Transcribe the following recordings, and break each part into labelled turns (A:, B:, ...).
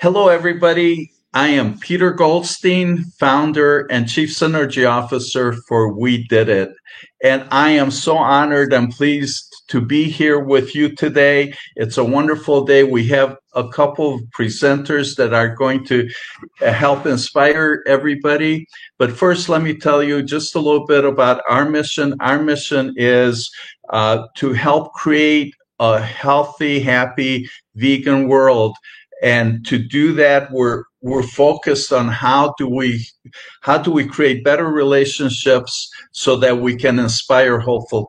A: Hello, everybody. I am Peter Goldstein, founder and chief synergy officer for We Did It. And I am so honored and pleased to be here with you today. It's a wonderful day. We have a couple of presenters that are going to help inspire everybody. But first, let me tell you just a little bit about our mission. Our mission is uh, to help create a healthy, happy vegan world and to do that we're we're focused on how do we how do we create better relationships so that we can inspire hopeful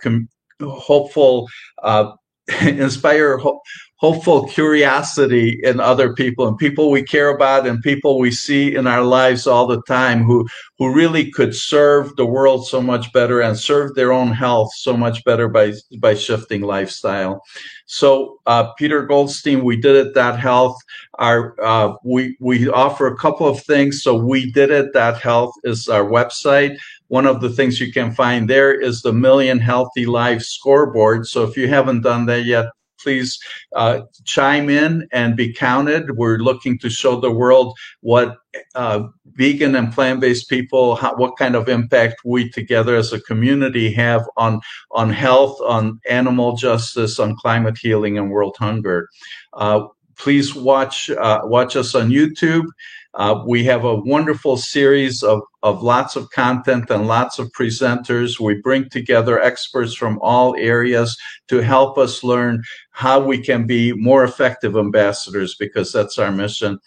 A: hopeful uh, inspire ho- hopeful curiosity in other people and people we care about and people we see in our lives all the time who who really could serve the world so much better and serve their own health so much better by by shifting lifestyle. So uh, peter goldstein we did it that health. Our uh, we we offer a couple of things. So we did it that health is our website. One of the things you can find there is the million healthy life scoreboard. So if you haven't done that yet please uh, chime in and be counted. We're looking to show the world what uh, vegan and plant-based people, how, what kind of impact we together as a community have on on health, on animal justice, on climate healing, and world hunger. Uh, please watch uh, watch us on YouTube. Uh, we have a wonderful series of, of lots of content and lots of presenters. We bring together experts from all areas to help us learn how we can be more effective ambassadors because that's our mission.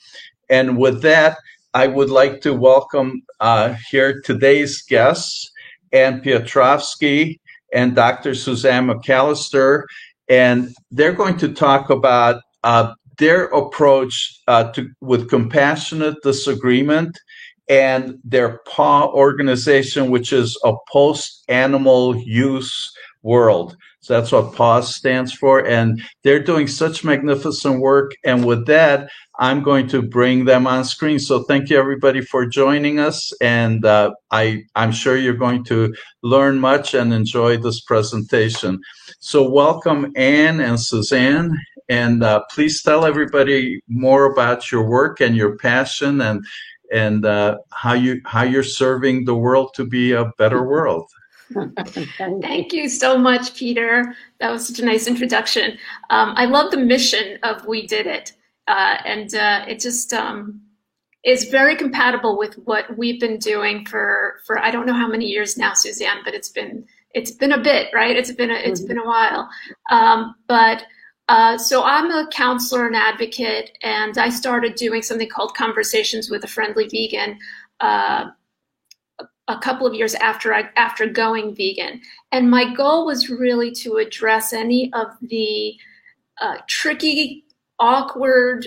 A: And with that, I would like to welcome uh, here today's guests, Anne Piotrowski and Dr. Suzanne McAllister. And they're going to talk about uh, their approach uh, to with compassionate disagreement and their PAW organization, which is a post animal use world. So that's what PAWS stands for. And they're doing such magnificent work. And with that, I'm going to bring them on screen. So thank you everybody for joining us. And uh, I, I'm sure you're going to learn much and enjoy this presentation. So welcome Anne and Suzanne and uh, please tell everybody more about your work and your passion and and uh, how you how you're serving the world to be a better world.
B: Thank you so much, Peter. That was such a nice introduction. Um, I love the mission of We Did It, uh, and uh, it just um, is very compatible with what we've been doing for for I don't know how many years now, Suzanne, but it's been it's been a bit, right? It's been a, it's mm-hmm. been a while, um, but uh, so I'm a counselor and advocate, and I started doing something called Conversations with a Friendly Vegan uh, a couple of years after I after going vegan. And my goal was really to address any of the uh, tricky, awkward,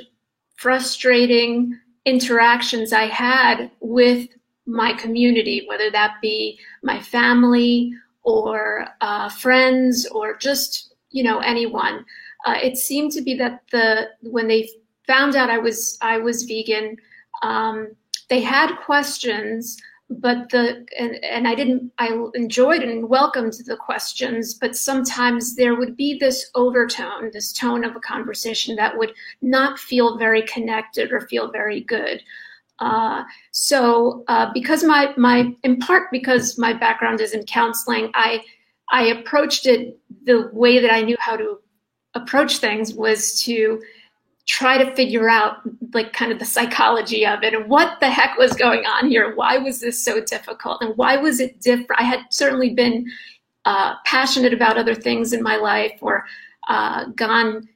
B: frustrating interactions I had with my community, whether that be my family or uh, friends or just you know anyone uh, it seemed to be that the when they found out I was I was vegan, um, they had questions, but the and, and I didn't I enjoyed and welcomed the questions, but sometimes there would be this overtone, this tone of a conversation that would not feel very connected or feel very good. Uh, so uh, because my my in part because my background is in counseling, I I approached it the way that I knew how to approach things was to try to figure out like kind of the psychology of it and what the heck was going on here. Why was this so difficult and why was it different? I had certainly been uh, passionate about other things in my life or uh, gone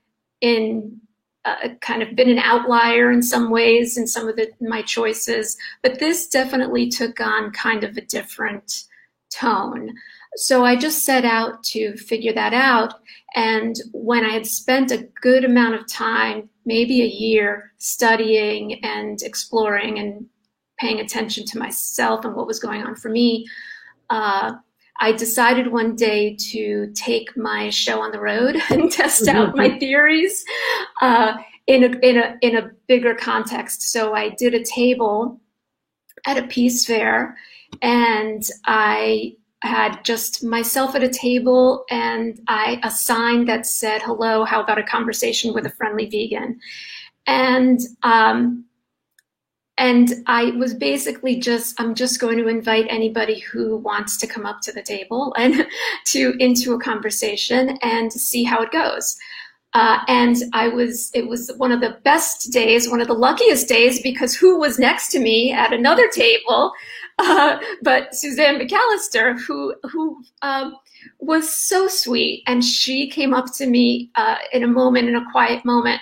B: in uh, kind of been an outlier in some ways in some of the, my choices but this definitely took on kind of a different tone so I just set out to figure that out. And when I had spent a good amount of time, maybe a year, studying and exploring and paying attention to myself and what was going on for me, uh, I decided one day to take my show on the road and test out my theories uh, in, a, in, a, in a bigger context. So I did a table at a peace fair and I had just myself at a table and I a sign that said, hello, how about a conversation with a friendly vegan? and um, and I was basically just I'm just going to invite anybody who wants to come up to the table and to into a conversation and see how it goes. Uh, and I was, it was one of the best days, one of the luckiest days, because who was next to me at another table, uh, but Suzanne McAllister, who, who, um, was so sweet. And she came up to me, uh, in a moment, in a quiet moment,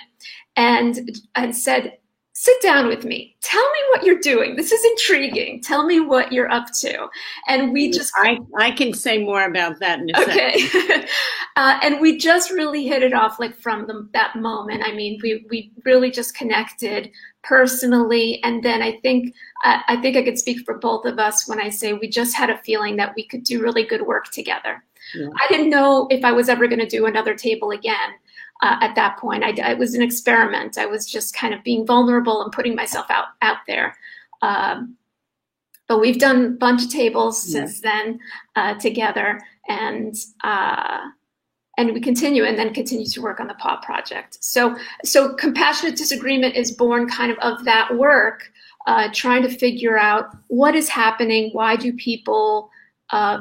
B: and, and said, sit down with me. Tell me what you're doing. This is intriguing. Tell me what you're up to. And we just.
C: I, I can say more about that in a
B: okay. second. uh, and we just really hit it off like from the, that moment. I mean, we, we really just connected personally. And then I think, uh, I think I could speak for both of us when I say we just had a feeling that we could do really good work together. Yeah. I didn't know if I was ever going to do another table again uh, at that point. I, it was an experiment. I was just kind of being vulnerable and putting myself out out there. Um, but we've done a bunch of tables yeah. since then uh, together, and uh, and we continue, and then continue to work on the PAW project. So so compassionate disagreement is born kind of of that work, uh, trying to figure out what is happening. Why do people uh,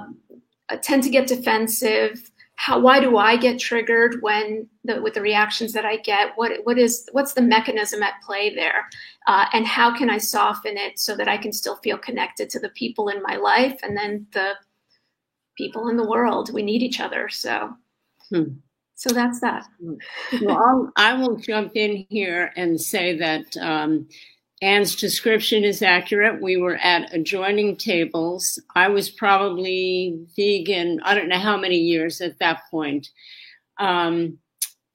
B: tend to get defensive? How why do I get triggered when the, with the reactions that I get? What what is what's the mechanism at play there, uh, and how can I soften it so that I can still feel connected to the people in my life and then the people in the world? We need each other, so. Hmm. So that's that.
C: well, I'll, I will jump in here and say that um, Anne's description is accurate. We were at adjoining tables. I was probably vegan, I don't know how many years at that point. Um,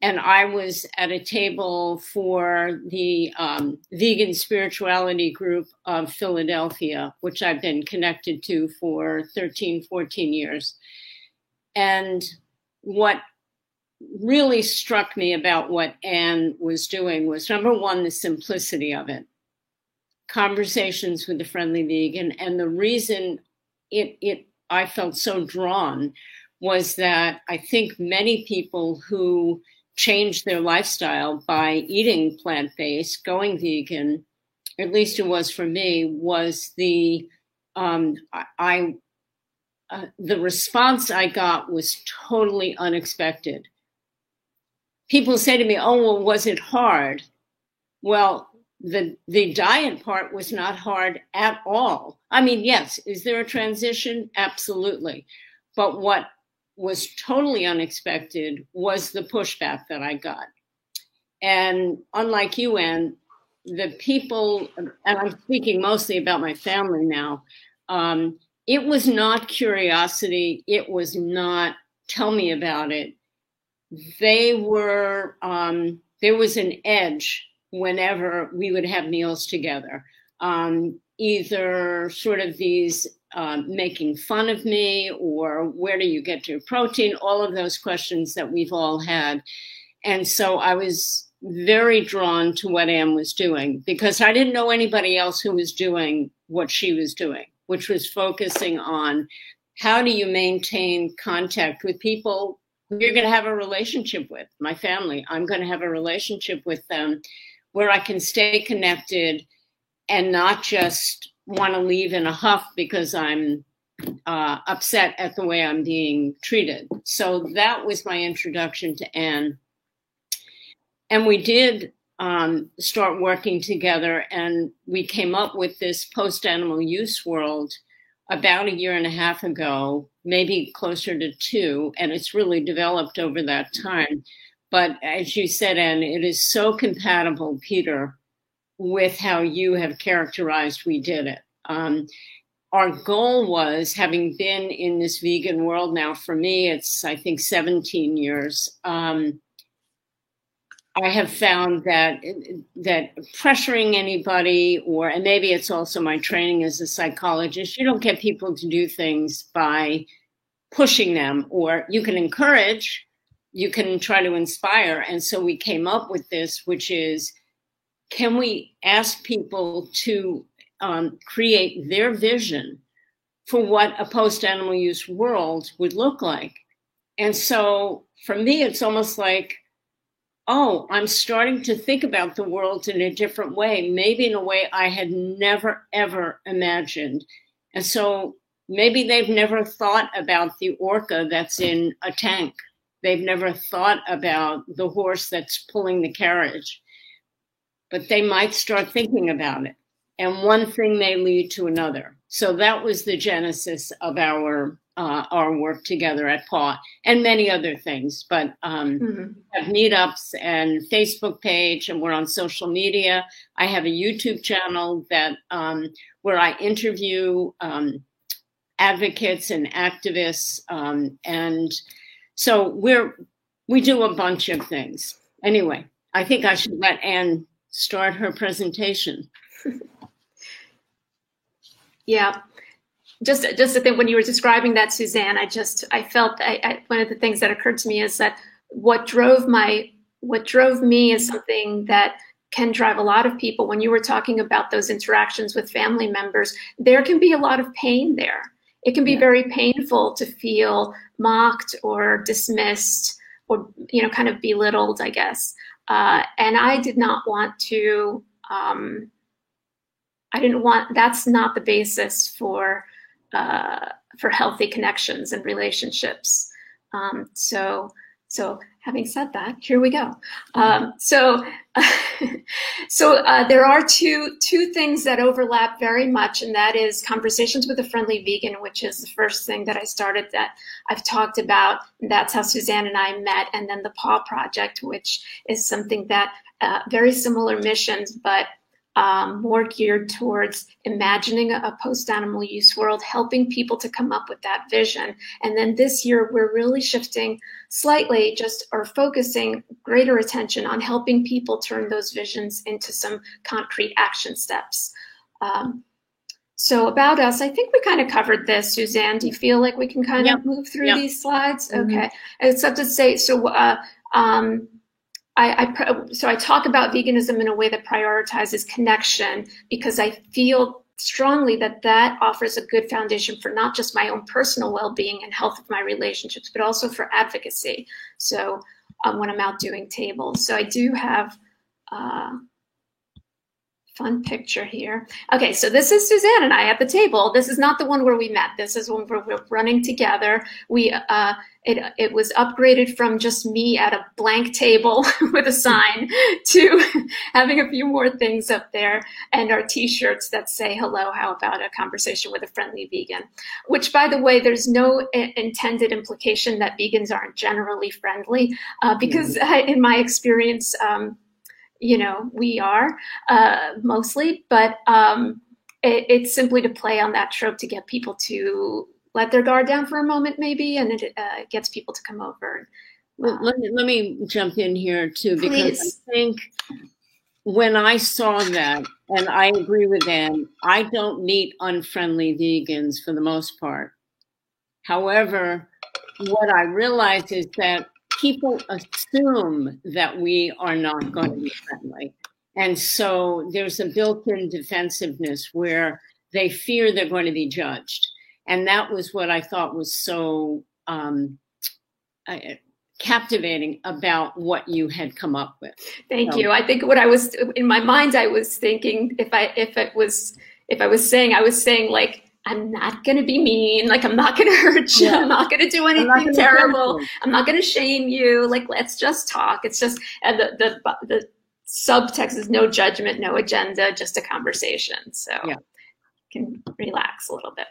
C: and I was at a table for the um, vegan spirituality group of Philadelphia, which I've been connected to for 13, 14 years. And what really struck me about what Anne was doing was number one, the simplicity of it conversations with the friendly vegan and the reason it it I felt so drawn was that I think many people who change their lifestyle by eating plant-based, going vegan, at least it was for me, was the um, I uh, the response I got was totally unexpected. People say to me, "Oh, well, was it hard?" Well, the the diet part was not hard at all. I mean, yes, is there a transition? Absolutely. But what was totally unexpected was the pushback that I got. And unlike you, Anne, the people, and I'm speaking mostly about my family now, um, it was not curiosity. It was not tell me about it. They were, um, there was an edge whenever we would have meals together. Um, either sort of these um, making fun of me or where do you get your protein, all of those questions that we've all had. And so I was very drawn to what Anne was doing because I didn't know anybody else who was doing what she was doing, which was focusing on how do you maintain contact with people you're going to have a relationship with, my family. I'm going to have a relationship with them where I can stay connected and not just want to leave in a huff because I'm uh, upset at the way I'm being treated. So that was my introduction to Anne. And we did um, start working together, and we came up with this post animal use world about a year and a half ago, maybe closer to two, and it's really developed over that time. But as you said, Anne, it is so compatible, Peter, with how you have characterized we did it. Um, our goal was having been in this vegan world now for me, it's I think 17 years. Um, I have found that that pressuring anybody, or and maybe it's also my training as a psychologist, you don't get people to do things by pushing them, or you can encourage, you can try to inspire. And so we came up with this, which is can we ask people to um, create their vision for what a post animal use world would look like? And so for me, it's almost like oh, I'm starting to think about the world in a different way, maybe in a way I had never, ever imagined. And so maybe they've never thought about the orca that's in a tank. They've never thought about the horse that's pulling the carriage, but they might start thinking about it. And one thing may lead to another. So that was the genesis of our uh, our work together at PAW and many other things. But um, mm-hmm. have meetups and Facebook page, and we're on social media. I have a YouTube channel that um, where I interview um, advocates and activists, um, and so we're we do a bunch of things. Anyway, I think I should let Anne start her presentation.
B: yeah just just to think when you were describing that, Suzanne, I just I felt I, I, one of the things that occurred to me is that what drove my what drove me is something that can drive a lot of people. When you were talking about those interactions with family members, there can be a lot of pain there. It can be yeah. very painful to feel mocked or dismissed or you know kind of belittled, I guess. Uh, and I did not want to. Um, I didn't want. That's not the basis for uh, for healthy connections and relationships. Um, so, so having said that, here we go. Um, so, so uh, there are two two things that overlap very much, and that is conversations with a friendly vegan, which is the first thing that I started that I've talked about. That's how Suzanne and I met, and then the Paw Project, which is something that uh, very similar missions, but um, more geared towards imagining a, a post animal use world, helping people to come up with that vision. And then this year, we're really shifting slightly, just or focusing greater attention on helping people turn those visions into some concrete action steps. Um, so about us, I think we kind of covered this, Suzanne. Do you feel like we can kind yep. of move through yep. these slides? Mm-hmm. Okay. Except to say, so uh, um, I, I, so I talk about veganism in a way that prioritizes connection because I feel strongly that that offers a good foundation for not just my own personal well-being and health of my relationships, but also for advocacy. So um, when I'm out doing tables, so I do have. Uh, fun picture here. Okay, so this is Suzanne and I at the table. This is not the one where we met. This is when we're, we're running together. We uh, it it was upgraded from just me at a blank table with a sign to having a few more things up there and our T-shirts that say "Hello, how about a conversation with a friendly vegan?" Which, by the way, there's no intended implication that vegans aren't generally friendly, uh, because mm-hmm. I, in my experience. Um, you know, we are uh, mostly, but um, it, it's simply to play on that trope to get people to let their guard down for a moment, maybe, and it uh, gets people to come over.
C: Well, let me let me jump in here too because Please. I think when I saw that, and I agree with Anne, I don't meet unfriendly vegans for the most part. However, what I realize is that people assume that we are not going to be friendly. And so there's a built in defensiveness where they fear they're going to be judged. And that was what I thought was so um, uh, captivating about what you had come up with.
B: Thank so. you. I think what I was in my mind, I was thinking if I if it was if I was saying I was saying like I'm not going to be mean. Like, I'm not going to hurt you. Yeah. I'm not going to do anything terrible. I'm not going to shame you. Like, let's just talk. It's just, and the, the, the subtext is no judgment, no agenda, just a conversation. So yeah. can relax a little bit.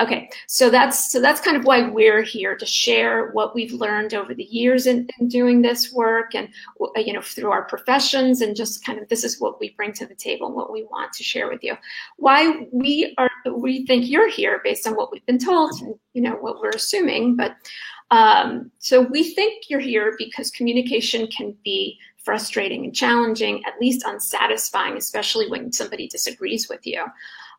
B: Okay, so that's so that's kind of why we're here to share what we've learned over the years in, in, doing this work, and you know through our professions, and just kind of this is what we bring to the table and what we want to share with you. Why we are we think you're here based on what we've been told, and you know what we're assuming, but um, so we think you're here because communication can be frustrating and challenging, at least unsatisfying, especially when somebody disagrees with you.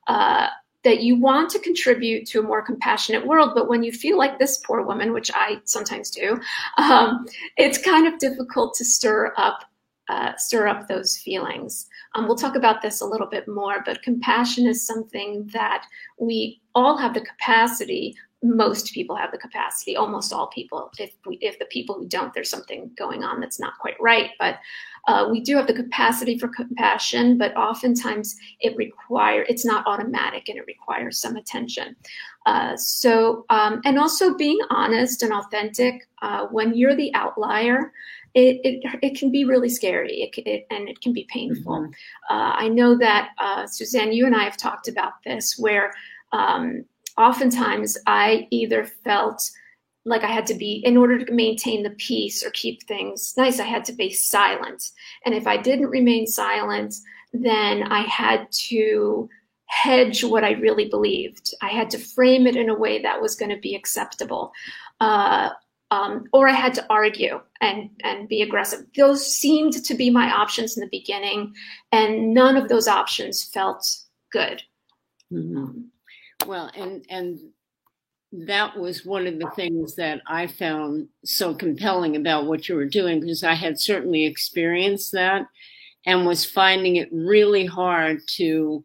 B: Uh, that you want to contribute to a more compassionate world, but when you feel like this poor woman, which I sometimes do, um, it's kind of difficult to stir up uh, stir up those feelings. Um, we'll talk about this a little bit more, but compassion is something that we all have the capacity most people have the capacity, almost all people. If we, if the people who don't, there's something going on that's not quite right. But uh, we do have the capacity for compassion, but oftentimes it require it's not automatic and it requires some attention. Uh, so um, and also being honest and authentic uh, when you're the outlier. It, it, it can be really scary it, it, and it can be painful. Mm-hmm. Uh, I know that, uh, Suzanne, you and I have talked about this, where um, oftentimes I either felt like I had to be, in order to maintain the peace or keep things nice, I had to be silent. And if I didn't remain silent, then I had to hedge what I really believed. I had to frame it in a way that was going to be acceptable. Uh, um, or I had to argue and, and be aggressive. Those seemed to be my options in the beginning, and none of those options felt good.
C: Mm-hmm. Well, and and that was one of the things that I found so compelling about what you were doing because I had certainly experienced that and was finding it really hard to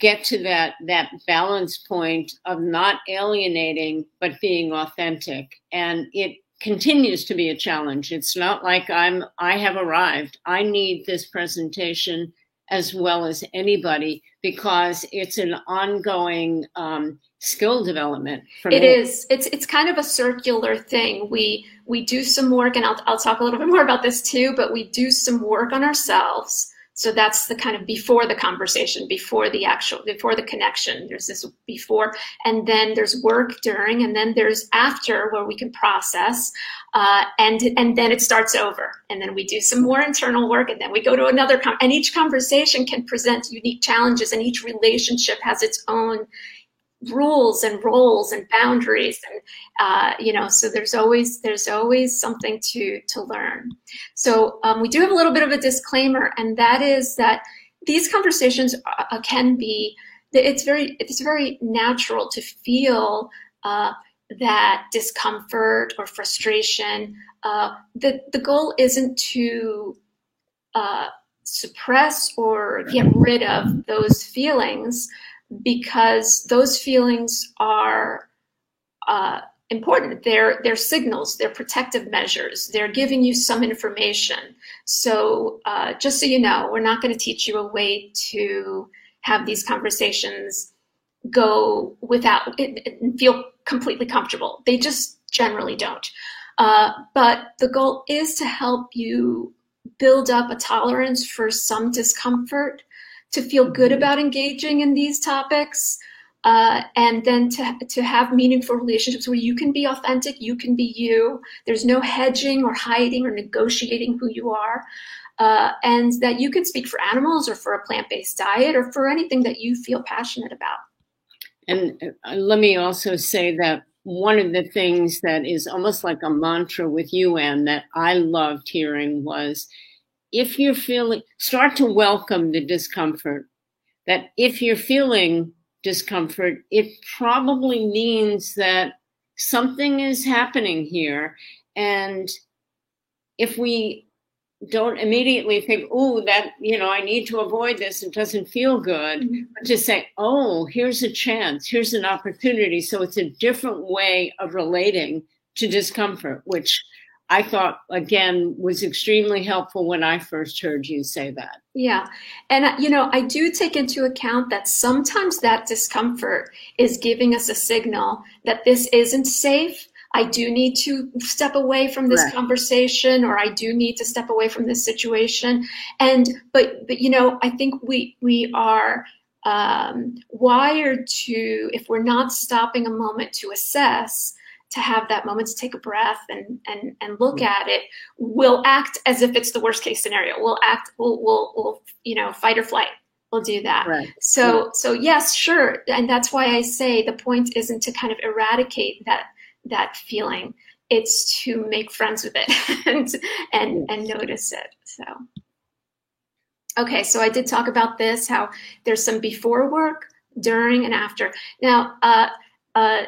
C: get to that that balance point of not alienating but being authentic. And it continues to be a challenge. It's not like i'm i have arrived. I need this presentation as well as anybody because it's an ongoing um, skill development.
B: It me. is. It's it's kind of a circular thing. We we do some work, and I'll I'll talk a little bit more about this too. But we do some work on ourselves so that's the kind of before the conversation, before the actual, before the connection. There's this before, and then there's work during, and then there's after where we can process, uh, and and then it starts over, and then we do some more internal work, and then we go to another. And each conversation can present unique challenges, and each relationship has its own rules and roles and boundaries and uh, you know so there's always there's always something to to learn. So um, we do have a little bit of a disclaimer and that is that these conversations uh, uh can be it's very it's very natural to feel uh, that discomfort or frustration. Uh, the the goal isn't to uh, suppress or get rid of those feelings because those feelings are uh, important. They're, they're signals, they're protective measures, they're giving you some information. So, uh, just so you know, we're not going to teach you a way to have these conversations go without and feel completely comfortable. They just generally don't. Uh, but the goal is to help you build up a tolerance for some discomfort to feel good mm-hmm. about engaging in these topics. Uh, and then to, to have meaningful relationships where you can be authentic, you can be you. There's no hedging or hiding or negotiating who you are. Uh, and that you can speak for animals or for a plant based diet or for anything that you feel passionate about.
C: And uh, let me also say that one of the things that is almost like a mantra with you, Anne, that I loved hearing was if you're feeling, start to welcome the discomfort. That if you're feeling discomfort, it probably means that something is happening here. And if we don't immediately think, oh, that, you know, I need to avoid this, it doesn't feel good, mm-hmm. but just say, oh, here's a chance, here's an opportunity. So it's a different way of relating to discomfort, which I thought again was extremely helpful when I first heard you say that.
B: Yeah. And uh, you know, I do take into account that sometimes that discomfort is giving us a signal that this isn't safe. I do need to step away from this right. conversation or I do need to step away from this situation. And but but you know, I think we we are um, wired to if we're not stopping a moment to assess to have that moment to take a breath and and and look mm. at it we'll act as if it's the worst case scenario. We'll act we'll we'll, we'll you know fight or flight we'll do that. Right. so yeah. so yes sure. And that's why i say the point isn't to kind of eradicate that that feeling. It's to make friends with it and and and notice it. So. Okay so i did talk about this how there's some before work during and after. Now uh uh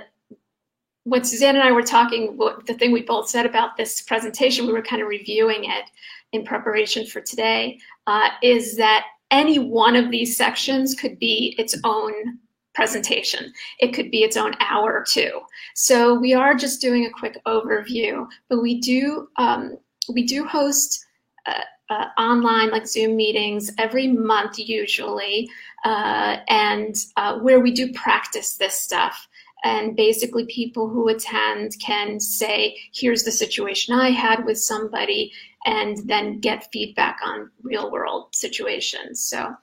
B: when Suzanne and I were talking, the thing we both said about this presentation, we were kind of reviewing it in preparation for today, uh, is that any one of these sections could be its own presentation. It could be its own hour or two. So we are just doing a quick overview, but we do um, we do host uh, uh, online like Zoom meetings every month usually, uh, and uh, where we do practice this stuff. And basically, people who attend can say, "Here's the situation I had with somebody," and then get feedback on real world situations. So,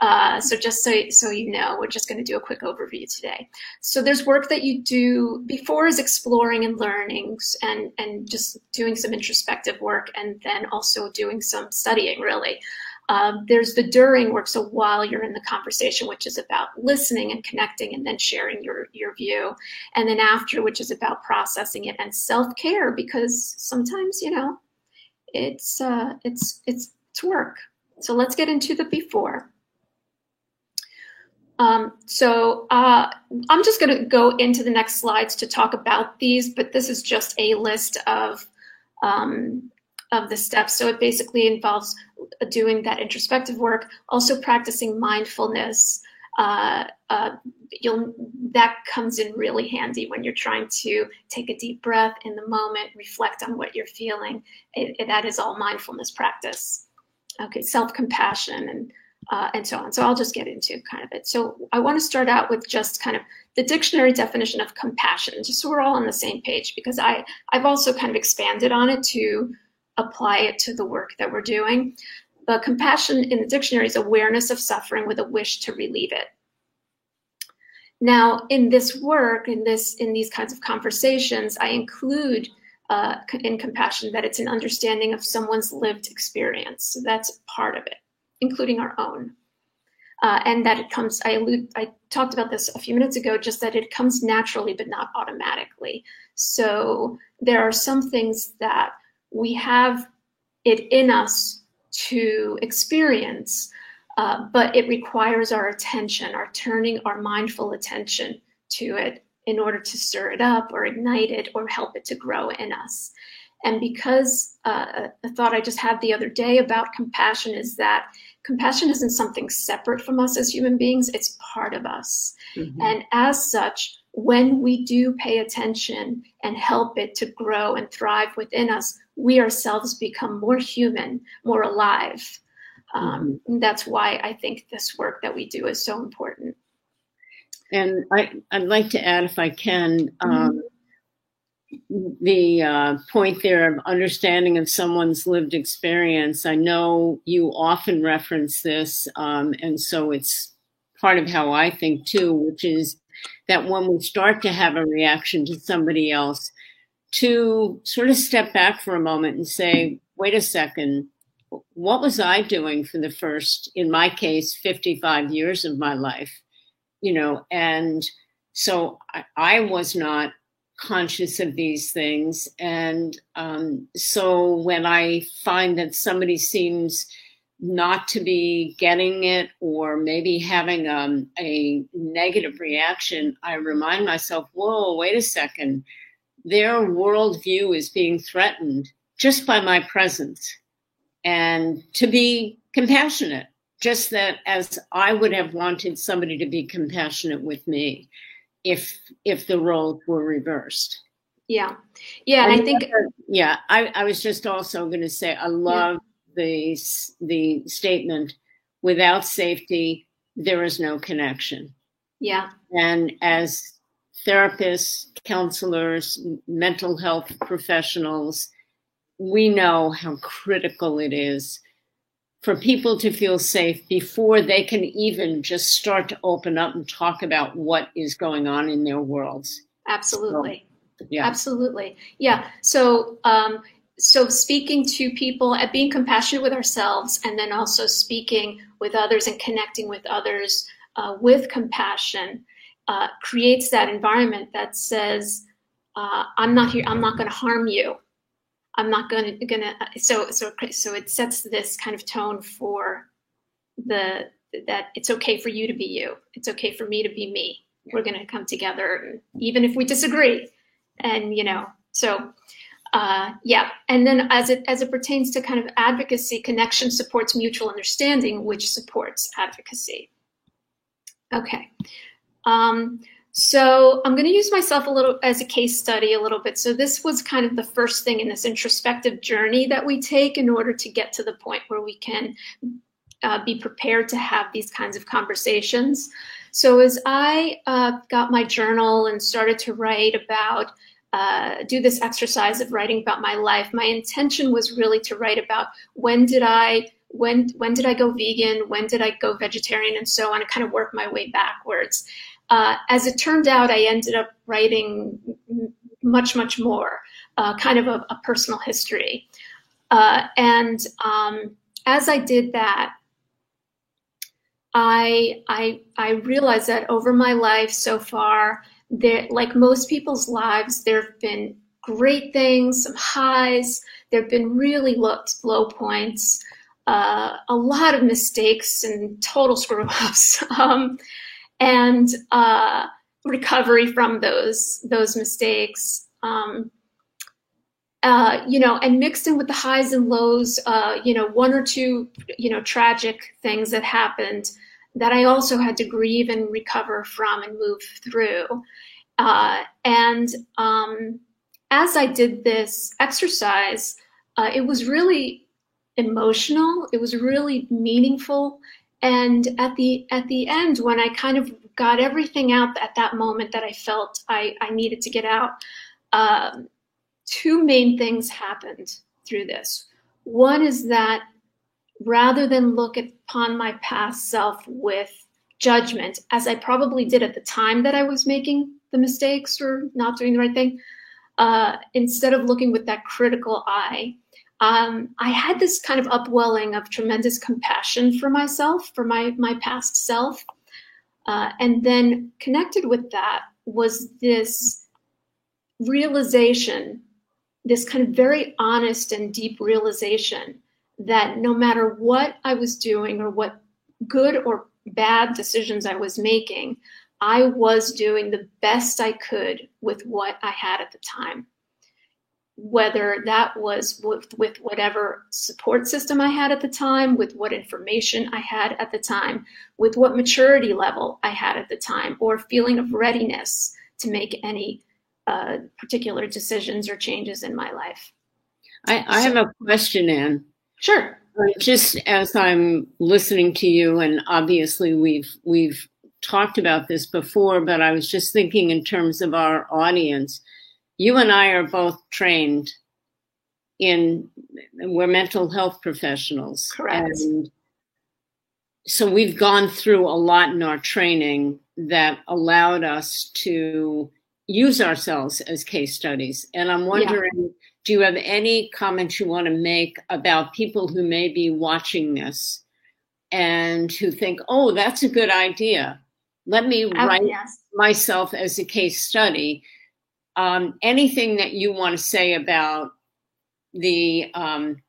B: uh, so just so, so you know, we're just going to do a quick overview today. So there's work that you do before is exploring and learning and, and just doing some introspective work and then also doing some studying really. Um, there's the during work, so while you're in the conversation, which is about listening and connecting and then sharing your, your view. And then after, which is about processing it and self care, because sometimes, you know, it's uh, it's it's it's work. So let's get into the before. Um, so uh, I'm just going to go into the next slides to talk about these, but this is just a list of um, of the steps. So it basically involves doing that introspective work, also practicing mindfulness, uh, uh, you'll that comes in really handy when you're trying to take a deep breath in the moment, reflect on what you're feeling. It, it, that is all mindfulness practice. Okay, self compassion and uh, and so on. So I'll just get into kind of it. So I want to start out with just kind of the dictionary definition of compassion, just so we're all on the same page, because I I've also kind of expanded on it to apply it to the work that we're doing. But compassion in the dictionary is awareness of suffering with a wish to relieve it. Now, in this work, in this, in these kinds of conversations, I include uh, in compassion that it's an understanding of someone's lived experience. So that's part of it, including our own. Uh, and that it comes, I allude, I talked about this a few minutes ago, just that it comes naturally, but not automatically. So there are some things that we have it in us to experience, uh, but it requires our attention, our turning our mindful attention to it in order to stir it up or ignite it or help it to grow in us. And because uh, a thought I just had the other day about compassion is that compassion isn't something separate from us as human beings, it's part of us. Mm-hmm. And as such, when we do pay attention and help it to grow and thrive within us, we ourselves become more human, more alive. Um, mm-hmm. That's why I think this work that we do is so important.
C: And I, would like to add, if I can, um, mm-hmm. the uh, point there of understanding of someone's lived experience. I know you often reference this, um, and so it's part of how I think too, which is that when we start to have a reaction to somebody else, to sort of step back for a moment and say, wait a second, what was I doing for the first, in my case, 55 years of my life? You know, and so I, I was not conscious of these things. And um, so when I find that somebody seems not to be getting it or maybe having um, a negative reaction, I remind myself, whoa, wait a second. Their worldview is being threatened just by my presence. And to be compassionate, just that as I would have wanted somebody to be compassionate with me if if the roles were reversed.
B: Yeah. Yeah. And, and I think
C: yeah, I, I was just also gonna say I love yeah the the statement without safety there is no connection.
B: Yeah.
C: And as therapists counselors mental health professionals we know how critical it is for people to feel safe before they can even just start to open up and talk about what is going on in their worlds.
B: Absolutely. So, yeah. Absolutely. Yeah. So um, so speaking to people and being compassionate with ourselves and then also speaking with others and connecting with others uh, with compassion uh, creates that environment that says uh, i'm not here i'm not going to harm you. I'm not going to gonna so so so it sets this kind of tone for the that it's okay for you to be you. It's okay for me to be me. We're going to come together even if we disagree. And you know so uh, yeah, and then as it as it pertains to kind of advocacy, connection supports mutual understanding, which supports advocacy. Okay, Um, so I'm going to use myself a little as a case study a little bit. So this was kind of the first thing in this introspective journey that we take in order to get to the point where we can uh, be prepared to have these kinds of conversations. So as I uh, got my journal and started to write about, uh, do this exercise of writing about my life, my intention was really to write about when did I when when did I go vegan, when did I go vegetarian, and so on, and kind of work my way backwards. Uh, as it turned out, I ended up writing much much more, uh, kind of a, a personal history, uh, and um, as I did that, I I I realized that over my life so far, there like most people's lives, there have been great things, some highs. There have been really low, low points, uh, a lot of mistakes and total screw ups, um, and uh, recovery from those those mistakes. Um, uh, you know, and mixed in with the highs and lows, uh, you know, one or two, you know, tragic things that happened that I also had to grieve and recover from and move through. Uh, and um, as I did this exercise, uh, it was really emotional. It was really meaningful. And at the at the end, when I kind of got everything out at that moment that I felt I, I needed to get out, um, two main things happened through this. One is that rather than look upon my past self with judgment, as I probably did at the time that I was making the mistakes or not doing the right thing, uh, instead of looking with that critical eye, um, I had this kind of upwelling of tremendous compassion for myself, for my my past self, uh, and then connected with that was this realization, this kind of very honest and deep realization that no matter what I was doing or what good or bad decisions I was making, I was doing the best I could with what I had at the time. Whether that was with, with whatever support system I had at the time, with what information I had at the time, with what maturity level I had at the time, or feeling of readiness to make any uh, particular decisions or changes in my life.
C: I, I so, have a question, Anne.
B: Sure.
C: Uh, just as I'm listening to you, and obviously we've we've talked about this before, but I was just thinking in terms of our audience. You and I are both trained in we're mental health professionals.
B: Correct. And
C: so we've gone through a lot in our training that allowed us to use ourselves as case studies. And I'm wondering yeah do you have any comments you want to make about people who may be watching this and who think, oh, that's a good idea? Let me write yes. myself as a case study. Um, anything that you want to say about the um,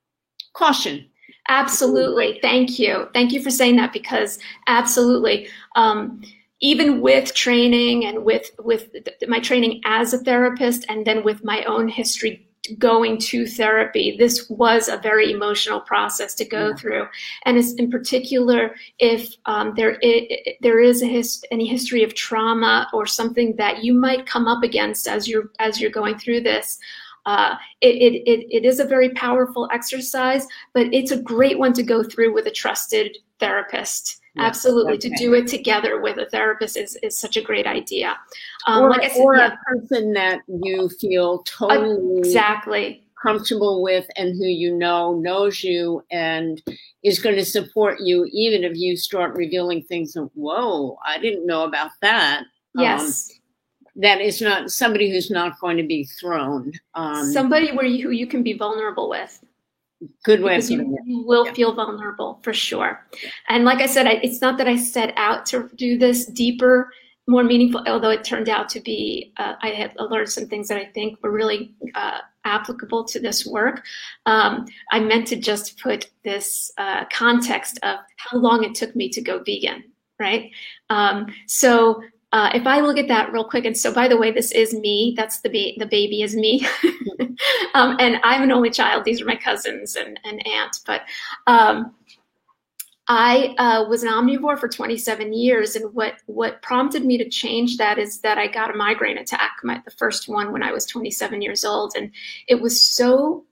C: caution?
B: Absolutely. Thank you. Thank you for saying that because absolutely. Um, even with training and with with my training as a therapist and then with my own history going to therapy. This was a very emotional process to go yeah. through, and it's in particular if um, there is, there is a his, any history of trauma or something that you might come up against as you're as you're going through this. Uh, it, it, it, it is a very powerful exercise, but it's a great one to go through with a trusted therapist. Yes, Absolutely. Okay. To do it together with a therapist is, is such a great idea.
C: Um, or, like said, or yeah. a person that you feel totally
B: exactly
C: comfortable with and who you know knows you and is going to support you even if you start revealing things of whoa i didn't know about that
B: um, yes
C: um, that is not somebody who's not going to be thrown
B: um, somebody where you, who you can be vulnerable with
C: Good way
B: because you, you, will yeah. feel vulnerable for sure. And like I said, I, it's not that I set out to do this deeper, more meaningful, although it turned out to be, uh, I had learned some things that I think were really uh, applicable to this work. Um, I meant to just put this uh, context of how long it took me to go vegan, right? Um, so uh, if I look at that real quick, and so by the way, this is me. That's the ba- the baby is me, um, and I'm an only child. These are my cousins and, and aunt. But um, I uh, was an omnivore for 27 years, and what what prompted me to change that is that I got a migraine attack, my, the first one when I was 27 years old, and it was so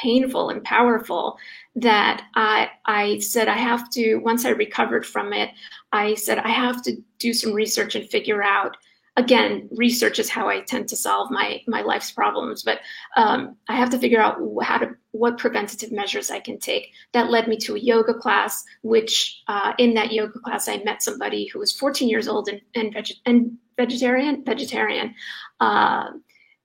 B: painful and powerful that I I said I have to. Once I recovered from it, I said I have to do some research and figure out again, research is how I tend to solve my my life's problems. But um, I have to figure out how to what preventative measures I can take. That led me to a yoga class, which uh, in that yoga class I met somebody who was 14 years old and and, veg- and vegetarian vegetarian. Uh,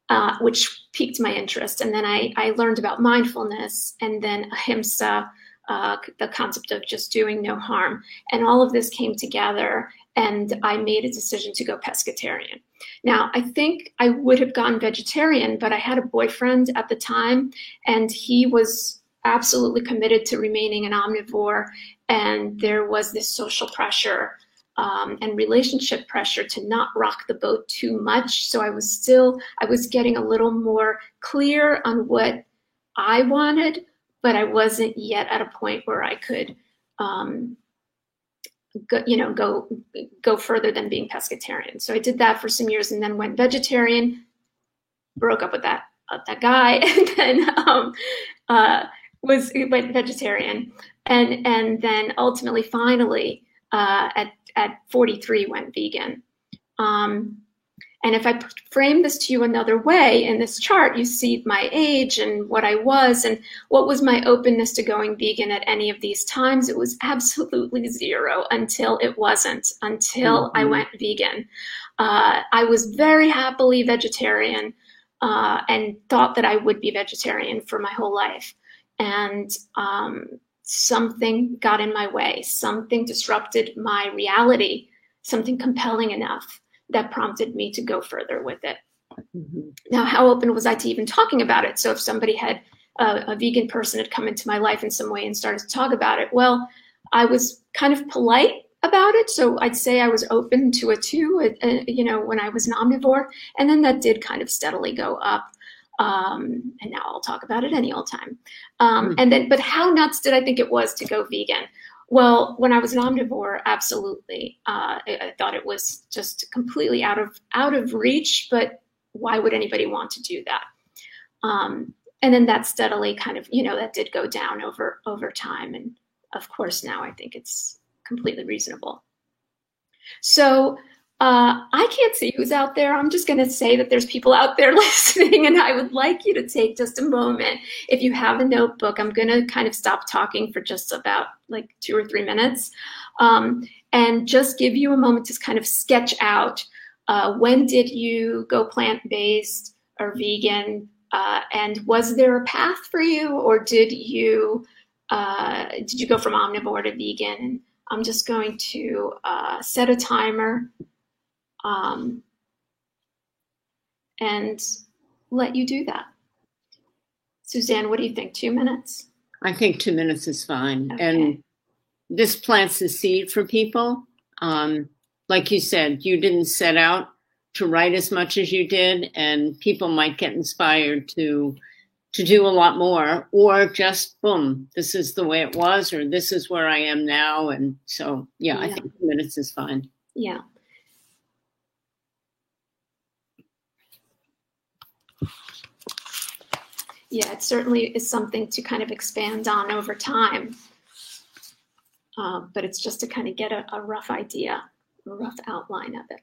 B: uh, which piqued my interest. And then I, I learned about mindfulness and then ahimsa, uh, the concept of just doing no harm. And all of this came together and I made a decision to go pescatarian. Now, I think I would have gone vegetarian, but I had a boyfriend at the time, and he was absolutely committed to remaining an omnivore. And there was this social pressure um, and relationship pressure to not rock the boat too much. So I was still, I was getting a little more clear on what I wanted, but I wasn't yet at a point where I could um, go, you know, go go further than being pescatarian. So I did that for some years, and then went vegetarian. Broke up with that uh, that guy, and then um, uh, was went vegetarian, and and then ultimately, finally, uh, at at 43, went vegan. Um, and if I frame this to you another way in this chart, you see my age and what I was and what was my openness to going vegan at any of these times. It was absolutely zero until it wasn't, until mm-hmm. I went vegan. Uh, I was very happily vegetarian uh, and thought that I would be vegetarian for my whole life. And um, something got in my way, something disrupted my reality, something compelling enough that prompted me to go further with it. Mm-hmm. Now, how open was I to even talking about it? So, if somebody had uh, a vegan person had come into my life in some way and started to talk about it, well, I was kind of polite about it. So I'd say I was open to it too, uh, uh, you know, when I was an omnivore. And then that did kind of steadily go up. Um, and now I'll talk about it any old time. Um, mm-hmm. And then, but how nuts did I think it was to go vegan? Well, when I was an omnivore, absolutely. Uh, I, I, thought it was just completely out of out of reach. But why would anybody want to do that? Um, and then that steadily kind of, you know, that did go down over over time. And of course, now I think it's completely reasonable. So uh, I can't see who's out there. I'm just going to say that there's people out there listening, and I would like you to take just a moment. If you have a notebook, I'm going to kind of stop talking for just about like two or three minutes um, and just give you a moment to kind of sketch out uh, when did you go plant based or vegan? Uh, and was there a path for you, or did you uh, did you go from omnivore to vegan? I'm just going to uh, set a timer um, and let you do that. Suzanne, what do you think? Two minutes?
C: I think two minutes is fine. Okay. And this plants a seed for people. Um, like you said, you didn't set out to write as much as you did, and people might get inspired to to do a lot more, or just boom, this is the way it was, or this is where I am now. And so, yeah, yeah. I think two minutes is fine.
B: Yeah. Yeah, it certainly is something to kind of expand on over time. Uh, but it's just to kind of get a, a rough idea, a rough outline of it.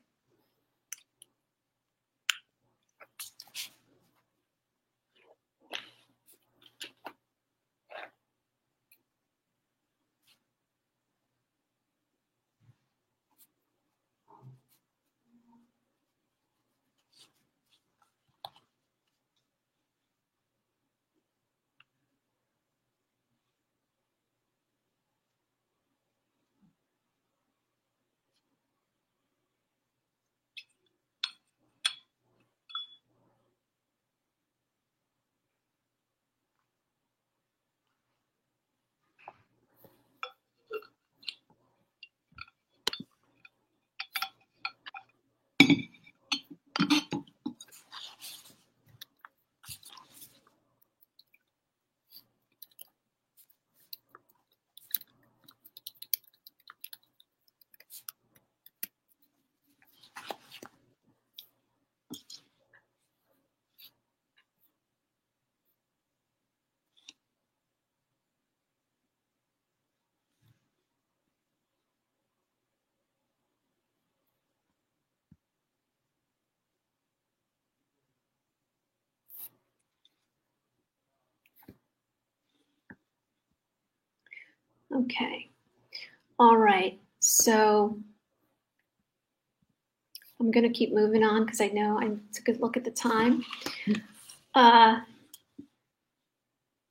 B: Okay. All right. So I'm going to keep moving on because I know I took a look at the time. Uh,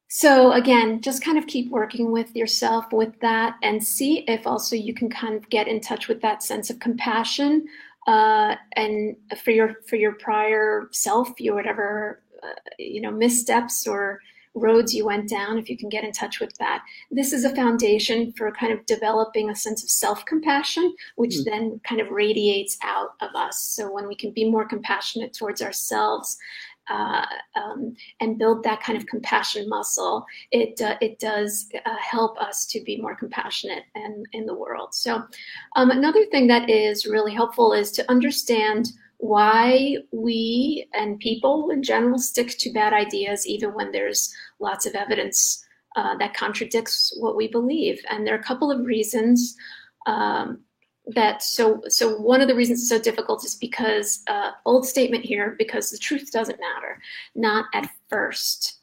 B: so again, just kind of keep working with yourself with that and see if also you can kind of get in touch with that sense of compassion uh, and for your for your prior self, your whatever uh, you know missteps or roads you went down, if you can get in touch with that. This is a foundation for kind of developing a sense of self compassion, which mm-hmm. then kind of radiates out of us. So when we can be more compassionate towards ourselves, uh, um, and build that kind of compassion muscle, it uh, it does uh, help us to be more compassionate and in the world. So, um, another thing that is really helpful is to understand why we and people in general stick to bad ideas even when there's lots of evidence uh, that contradicts what we believe. And there are a couple of reasons um, that so so one of the reasons it's so difficult is because uh, old statement here because the truth doesn't matter, not at first.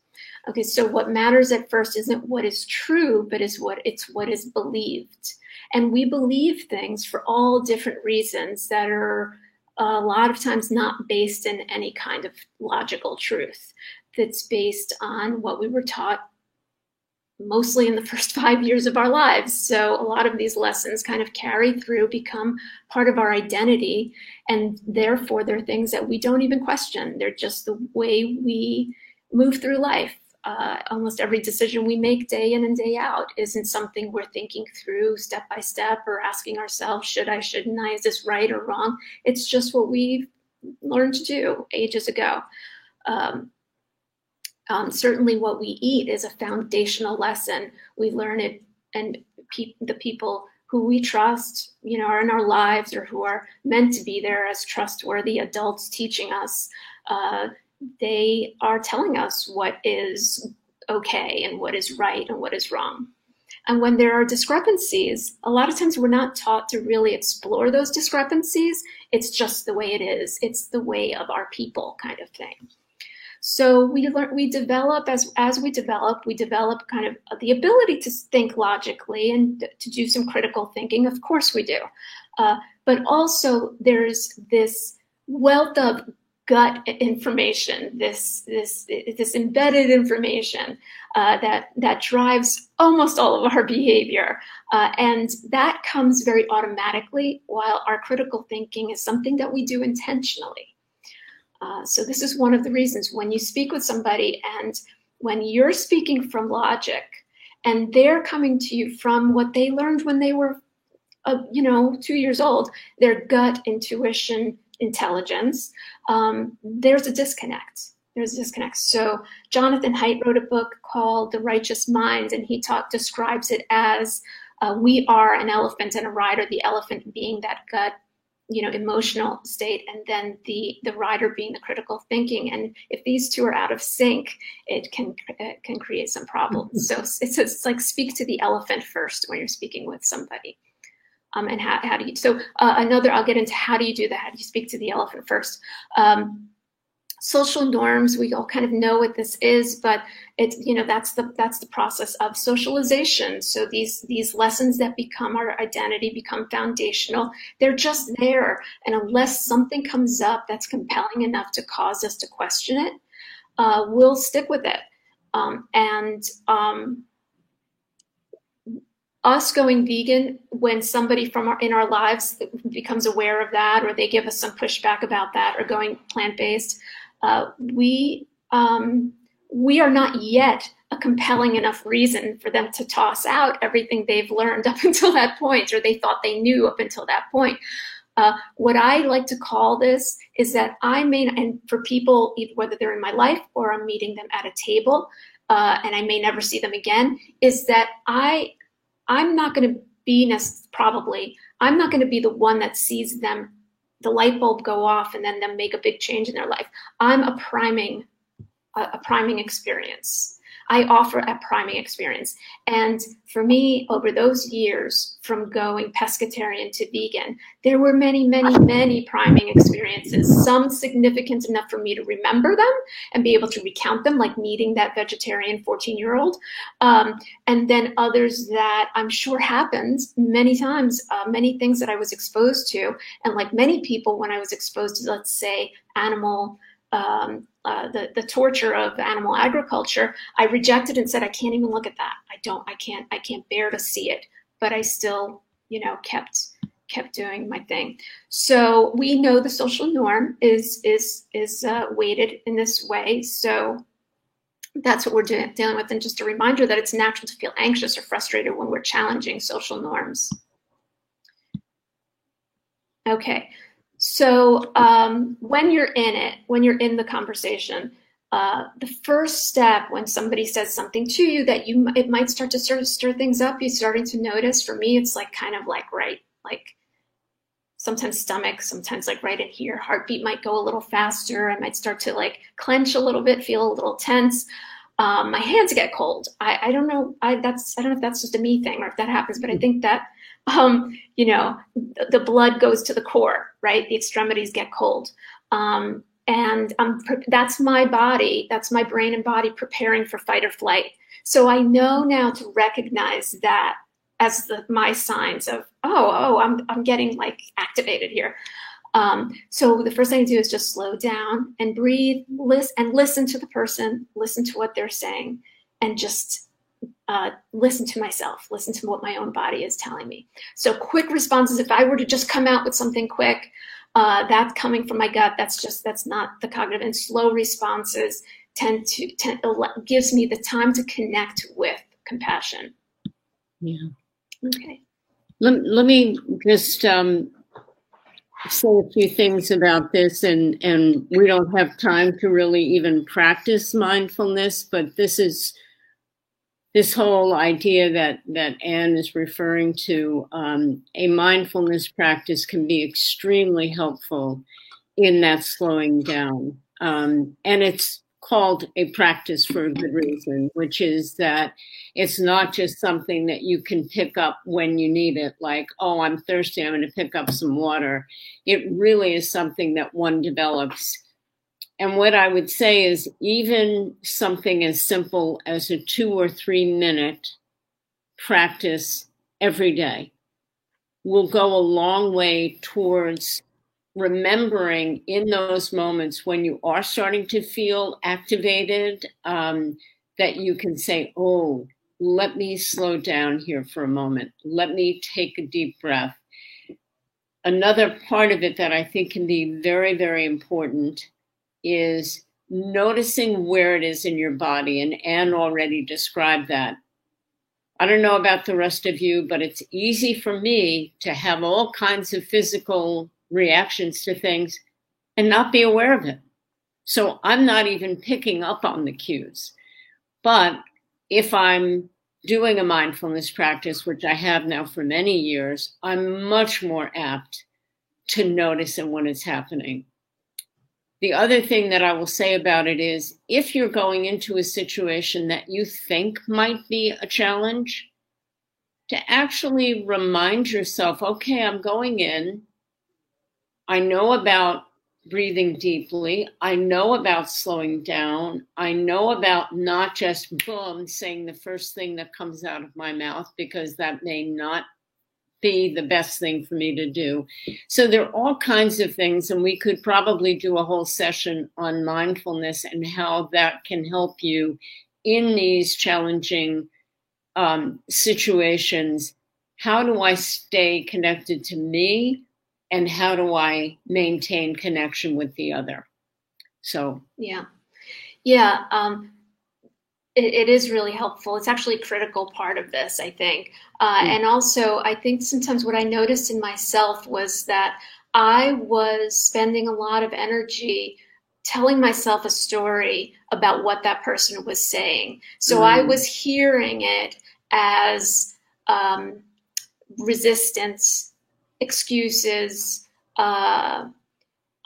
B: Okay, so what matters at first isn't what is true, but is what it's what is believed. And we believe things for all different reasons that are a lot of times not based in any kind of logical truth that's based on what we were taught mostly in the first five years of our lives. So a lot of these lessons kind of carry through, become part of our identity, and therefore they're things that we don't even question. They're just the way we move through life uh, almost every decision we make day in and day out isn't something we're thinking through step by step or asking ourselves, should I, shouldn't I, is this right or wrong? It's just what we've learned to do ages ago. Um, um, certainly, what we eat is a foundational lesson. We learn it, and pe- the people who we trust, you know, are in our lives or who are meant to be there as trustworthy adults teaching us. Uh, they are telling us what is okay and what is right and what is wrong. And when there are discrepancies, a lot of times we're not taught to really explore those discrepancies. It's just the way it is. It's the way of our people kind of thing. So we learn, we develop as as we develop, we develop kind of the ability to think logically and to do some critical thinking. Of course, we do, uh, but also there's this wealth of gut information, this this this embedded information uh, that that drives almost all of our behavior, uh, and that comes very automatically. While our critical thinking is something that we do intentionally. Uh, so this is one of the reasons when you speak with somebody and when you're speaking from logic and they're coming to you from what they learned when they were, uh, you know, two years old, their gut intuition intelligence, um, there's a disconnect. There's a disconnect. So Jonathan Haidt wrote a book called The Righteous Mind, and he talk, describes it as uh, we are an elephant and a rider, the elephant being that gut you know emotional state and then the the rider being the critical thinking and if these two are out of sync it can it can create some problems so it's, it's like speak to the elephant first when you're speaking with somebody um, and how, how do you so uh, another i'll get into how do you do that? How do you speak to the elephant first? Um, social norms we all kind of know what this is but it's you know that's the that's the process of socialization. So these these lessons that become our identity become foundational they're just there. And unless something comes up that's compelling enough to cause us to question it uh, we'll stick with it. Um, and um, us going vegan when somebody from our in our lives becomes aware of that or they give us some pushback about that or going plant-based uh, we um, we are not yet a compelling enough reason for them to toss out everything they've learned up until that point or they thought they knew up until that point. Uh, what I like to call this is that I may, and for people, whether they're in my life or I'm meeting them at a table, uh, and I may never see them again, is that I I'm not going to be probably I'm not going to be the one that sees them the light bulb go off and then them make a big change in their life. I'm a priming a, a priming experience. I offer a priming experience. And for me, over those years from going pescatarian to vegan, there were many, many, many priming experiences, some significant enough for me to remember them and be able to recount them, like meeting that vegetarian 14 year old. Um, and then others that I'm sure happened many times, uh, many things that I was exposed to. And like many people, when I was exposed to, let's say, animal um, uh, the the torture of animal agriculture, I rejected and said, I can't even look at that. I don't. I can't. I can't bear to see it. But I still, you know, kept kept doing my thing. So we know the social norm is is is uh, weighted in this way. So that's what we're doing, dealing with. And just a reminder that it's natural to feel anxious or frustrated when we're challenging social norms. Okay, so um, when you're in it, when you're in the conversation, uh, the first step when somebody says something to you that you it might start to sort of stir things up, you're starting to notice. For me, it's like kind of like right, like sometimes stomach, sometimes like right in here, heartbeat might go a little faster. I might start to like clench a little bit, feel a little tense. Um, my hands get cold. I, I don't know. I that's I don't know if that's just a me thing or if that happens, but I think that um, you know, the blood goes to the core, right? The extremities get cold. Um, and um, that's my body, that's my brain and body preparing for fight or flight. So I know now to recognize that as the, my signs of, oh, oh, I'm, I'm getting like activated here. Um, so the first thing to do is just slow down and breathe, listen, and listen to the person, listen to what they're saying, and just uh, listen to myself, listen to what my own body is telling me. So quick responses, if I were to just come out with something quick, uh, that's coming from my gut. That's just, that's not the cognitive and slow responses tend to, tend, gives me the time to connect with compassion.
C: Yeah. Okay. Let, let me just um, say a few things about this and, and we don't have time to really even practice mindfulness, but this is, this whole idea that that Anne is referring to, um, a mindfulness practice can be extremely helpful in that slowing down, um, and it's called a practice for a good reason, which is that it's not just something that you can pick up when you need it, like, oh, I'm thirsty, I'm going to pick up some water. It really is something that one develops and what I would say is, even something as simple as a two or three minute practice every day will go a long way towards remembering in those moments when you are starting to feel activated um, that you can say, Oh, let me slow down here for a moment. Let me take a deep breath. Another part of it that I think can be very, very important is noticing where it is in your body. And Anne already described that. I don't know about the rest of you, but it's easy for me to have all kinds of physical reactions to things and not be aware of it. So I'm not even picking up on the cues. But if I'm doing a mindfulness practice, which I have now for many years, I'm much more apt to notice when it's happening. The other thing that I will say about it is if you're going into a situation that you think might be a challenge, to actually remind yourself, okay, I'm going in. I know about breathing deeply. I know about slowing down. I know about not just boom, saying the first thing that comes out of my mouth because that may not be the best thing for me to do. So there are all kinds of things, and we could probably do a whole session on mindfulness and how that can help you in these challenging um, situations. How do I stay connected to me? And how do I maintain connection with the other? So,
B: yeah. Yeah. Um, it, it is really helpful. It's actually a critical part of this, I think. Uh, mm. And also, I think sometimes what I noticed in myself was that I was spending a lot of energy telling myself a story about what that person was saying. So mm. I was hearing it as um, resistance, excuses, uh,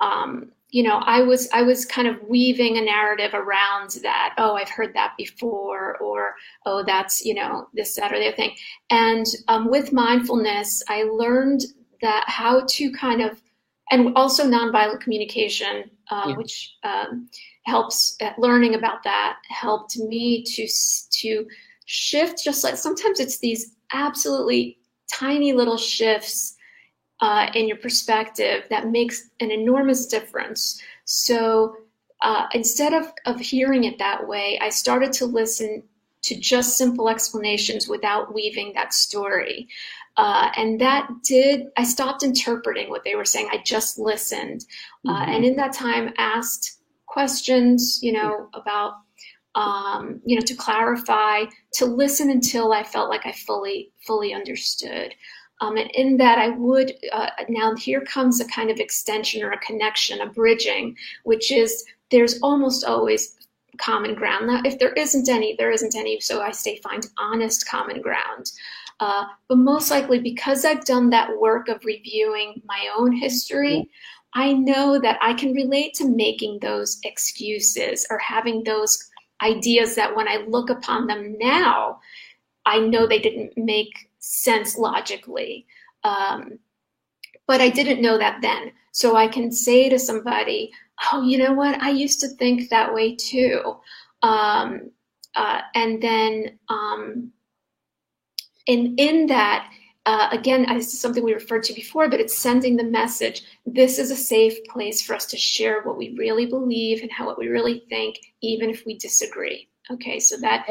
B: um, you know, I was I was kind of weaving a narrative around that. Oh, I've heard that before, or oh, that's you know this, that, or the other thing. And um, with mindfulness, I learned that how to kind of, and also nonviolent communication, uh, yeah. which um, helps. Uh, learning about that helped me to to shift. Just like sometimes it's these absolutely tiny little shifts uh, in your perspective that makes an enormous difference. So uh, instead of, of hearing it that way, I started to listen to just simple explanations without weaving that story. Uh, and that did, I stopped interpreting what they were saying. I just listened. Uh, mm-hmm. and in that time, asked questions, you know, about, um, you know, to clarify, to listen until I felt like I fully, fully understood. Um, and in that, I would uh, now here comes a kind of extension or a connection, a bridging, which is there's almost always common ground. Now, if there isn't any, there isn't any. So I say find honest common ground. Uh, but most likely, because I've done that work of reviewing my own history, I know that I can relate to making those excuses or having those ideas that when I look upon them now, I know they didn't make sense logically. Um, but I didn't know that then. So I can say to somebody, oh, you know what? I used to think that way too. Um, uh, and then um, in, in that, uh, again, this is something we referred to before, but it's sending the message this is a safe place for us to share what we really believe and how what we really think, even if we disagree. Okay, so that.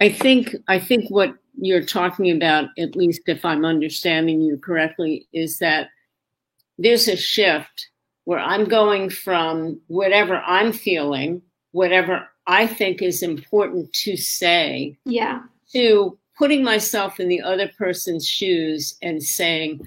C: I think I think what you're talking about, at least if I'm understanding you correctly, is that there's a shift where I'm going from whatever I'm feeling, whatever I think is important to say,
B: yeah,
C: to putting myself in the other person's shoes and saying,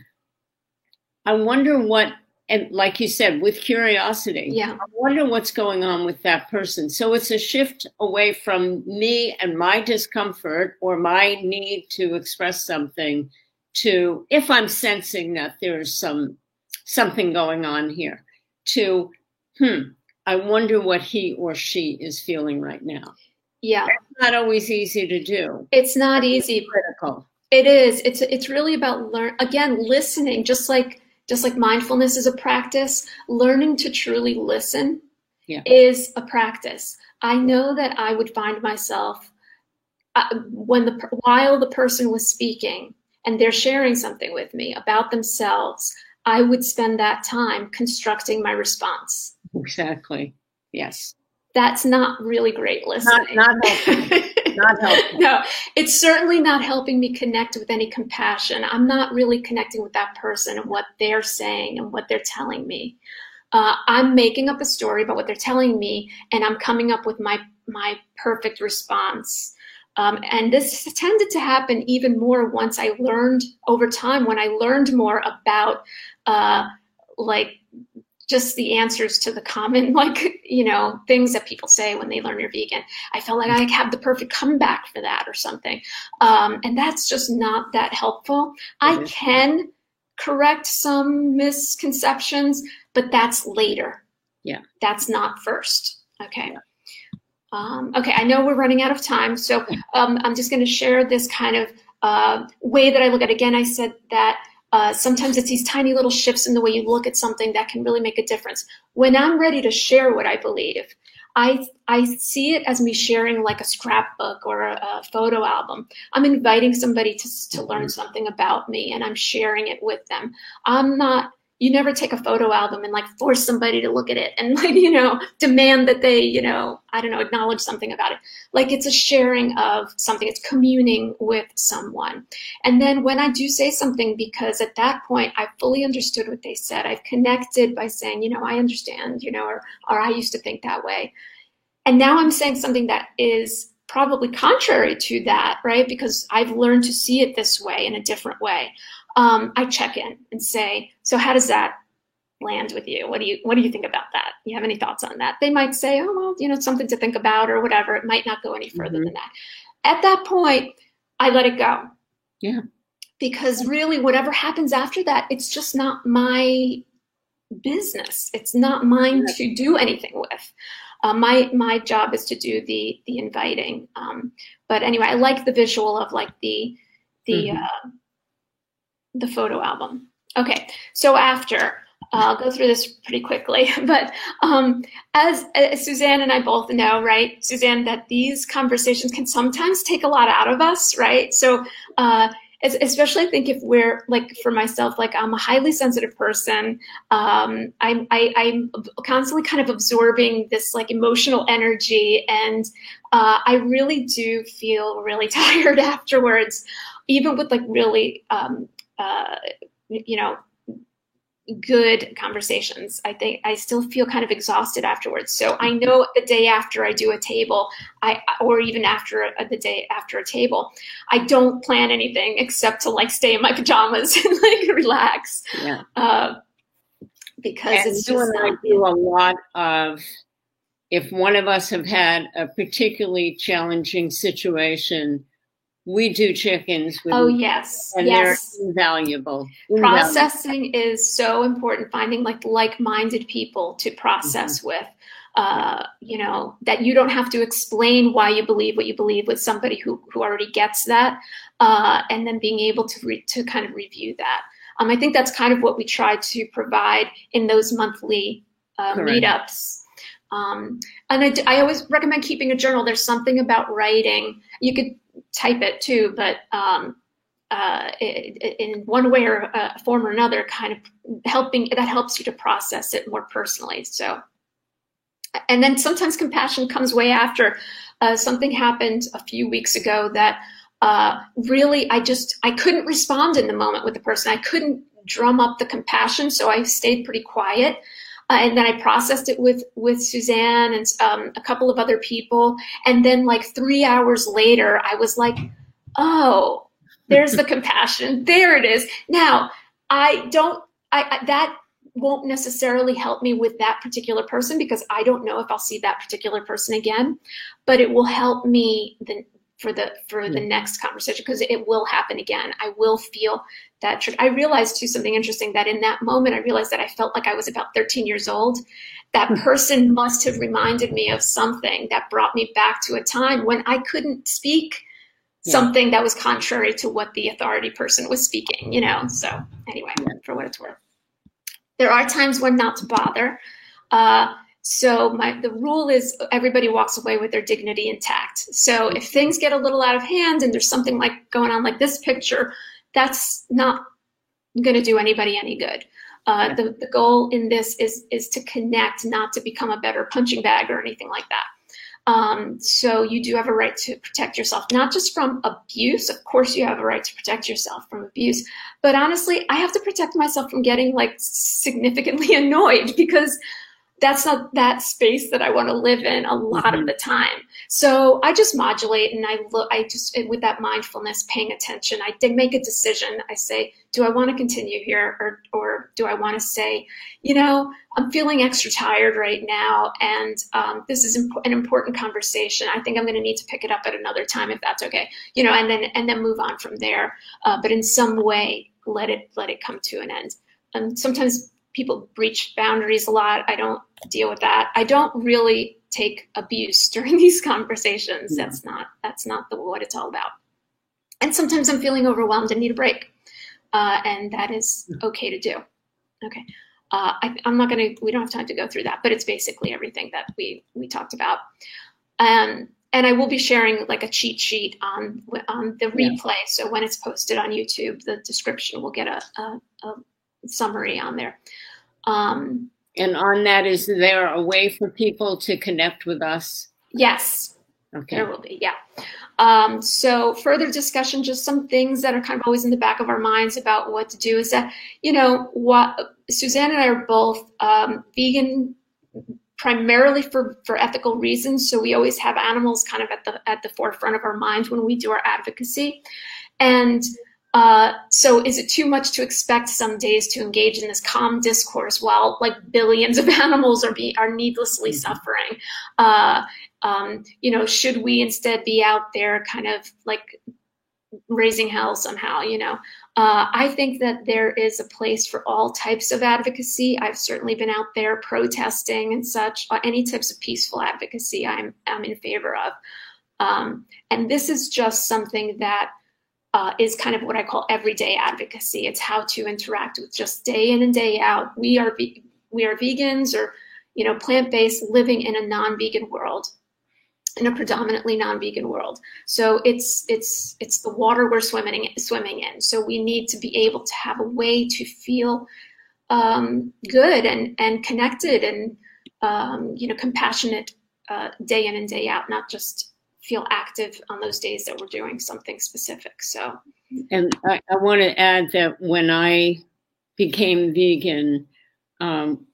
C: I wonder what and like you said, with curiosity,
B: yeah.
C: I wonder what's going on with that person. So it's a shift away from me and my discomfort or my need to express something to if I'm sensing that there's some something going on here, to hmm, I wonder what he or she is feeling right now.
B: Yeah.
C: It's not always easy to do.
B: It's not easy.
C: critical.
B: It is. It's it's really about learn again, listening, just like just like mindfulness is a practice, learning to truly listen yeah. is a practice. I know that I would find myself uh, when the while the person was speaking and they're sharing something with me about themselves, I would spend that time constructing my response.
C: Exactly. Yes.
B: That's not really great listening.
C: Not, not
B: no, it's certainly not helping me connect with any compassion. I'm not really connecting with that person and what they're saying and what they're telling me. Uh, I'm making up a story about what they're telling me, and I'm coming up with my my perfect response. Um, and this tended to happen even more once I learned over time when I learned more about uh, like just the answers to the common like you know things that people say when they learn you're vegan. I felt like i have the perfect comeback for that or something. Um, and that's just not that helpful. I can correct some misconceptions but that's later.
C: Yeah.
B: That's not first. Okay. Yeah. um, okay i know we're running out of time so um, i'm just going to share this kind of uh, way that i look at it. again i said that uh, sometimes it's these tiny little shifts in the way you look at something that can really make a difference. When I'm ready to share what I believe, I I see it as me sharing like a scrapbook or a, a photo album. I'm inviting somebody to to learn something about me, and I'm sharing it with them. I'm not you never take a photo album and like force somebody to look at it and like you know demand that they you know i don't know acknowledge something about it. Like it's a sharing of something. It's communing with someone. And then when i do say something because at that point i fully understood what they said. I've connected by saying you know i understand you know or, or i used to think that way. And now i'm saying something that is probably contrary to that right? Because i've learned to see it this way in a different way um, I check in and say, so how does that land with you? What do you what do you think about that? You have any thoughts on that? They might say, oh well, you know, something to think about or whatever. It might not go any further mm-hmm. than that. At that point, I let it go.
C: Yeah.
B: Because really, whatever happens after that, it's just not my business. It's not mine to do anything with. Uh, my my job is to do the the inviting. Um, but anyway, I like the visual of like the the mm-hmm. uh, the photo album. Okay, so after I'll go through this pretty quickly, but um, as, as, Suzanne and I both know, right, Suzanne, that these conversations can sometimes take a lot out of us, right? So, uh, especially I think if we're like for myself, like I'm a highly sensitive person. Um, I'm I, am i am constantly kind of absorbing this like emotional energy, and uh, I really do feel really tired afterwards, even with like really um, uh, you know good conversations. I think I still feel kind of exhausted afterwards. So I know the day after I do a table, I or even after a, the day after a table, I don't plan anything except to like stay in my pajamas and like relax.
C: Yeah. Uh,
B: because
C: and
B: it's
C: you
B: just
C: and I do a lot of. If one of us have had a particularly challenging situation, we do chickens.
B: With Oh yes,
C: and
B: yes.
C: they're invaluable.
B: invaluable. Processing is so important. Finding like like-minded people to process mm-hmm. with. Uh, you know that you don't have to explain why you believe what you believe with somebody who who already gets that, uh, and then being able to re- to kind of review that. Um, I think that's kind of what we try to provide in those monthly uh, meetups. Um, and I, I always recommend keeping a journal. There's something about writing. You could type it too, but um, uh, in one way or uh, form or another, kind of helping that helps you to process it more personally. So, and then sometimes compassion comes way after. Uh, something happened a few weeks ago that uh, really I just I couldn't respond in the moment with the person. I couldn't drum up the compassion, so I stayed pretty quiet. Uh, and then I processed it with with Suzanne and um, a couple of other people. And then like three hours later, I was like, "Oh, there's the compassion. There it is." Now I don't. I, I that won't necessarily help me with that particular person because I don't know if I'll see that particular person again, but it will help me the, for the for the hmm. next conversation because it will happen again. I will feel that trick. I realized too something interesting that in that moment I realized that I felt like I was about 13 years old. That hmm. person must have reminded me of something that brought me back to a time when I couldn't speak yeah. something that was contrary to what the authority person was speaking, you know. So anyway, for what it's worth. There are times when not to bother. Uh, so my the rule is everybody walks away with their dignity intact. So if things get a little out of hand and there's something like going on like this picture, that's not going to do anybody any good. Uh, the, the goal in this is is to connect, not to become a better punching bag or anything like that. Um, so you do have a right to protect yourself, not just from abuse. Of course, you have a right to protect yourself from abuse, but honestly, I have to protect myself from getting like significantly annoyed because that's not that space that I want to live in a lot mm-hmm. of the time. So I just modulate and I look, I just, with that mindfulness, paying attention, I did make a decision. I say, do I want to continue here or, or do I want to say, you know, I'm feeling extra tired right now and um, this is imp- an important conversation. I think I'm going to need to pick it up at another time if that's okay, you know, and then, and then move on from there. Uh, but in some way, let it, let it come to an end. And sometimes people breach boundaries a lot. I don't deal with that. I don't really take abuse during these conversations. Yeah. That's not that's not the, what it's all about. And sometimes I'm feeling overwhelmed and need a break, uh, and that is okay to do. Okay, uh, I, am not going to. We don't have time to go through that, but it's basically everything that we we talked about. Um, and I will be sharing like a cheat sheet on on the replay. Yeah. So when it's posted on YouTube, the description will get a, a, a summary on there. Um,
C: and on that, is there a way for people to connect with us?
B: Yes.
C: Okay.
B: There will be, yeah. Um, so further discussion, just some things that are kind of always in the back of our minds about what to do is that, you know, what Suzanne and I are both um, vegan primarily for, for ethical reasons. So we always have animals kind of at the at the forefront of our minds when we do our advocacy. And uh, so is it too much to expect some days to engage in this calm discourse while like billions of animals are be are needlessly mm-hmm. suffering? Uh, um, you know, should we instead be out there kind of like raising hell somehow, you know. Uh, I think that there is a place for all types of advocacy. I've certainly been out there protesting and such. Uh, any types of peaceful advocacy, I'm I'm in favor of. Um, and this is just something that uh, is kind of what I call everyday advocacy. It's how to interact with just day in and day out. We are we are vegans or you know plant based living in a non vegan world in a predominantly non-vegan world. So it's it's it's the water we're swimming swimming in. So we need to be able to have a way to feel um, good and and connected and um, you know compassionate uh, day in and day out, not just feel active on those days that we're doing something specific. So,
C: and I, I want to add that when I became vegan, um,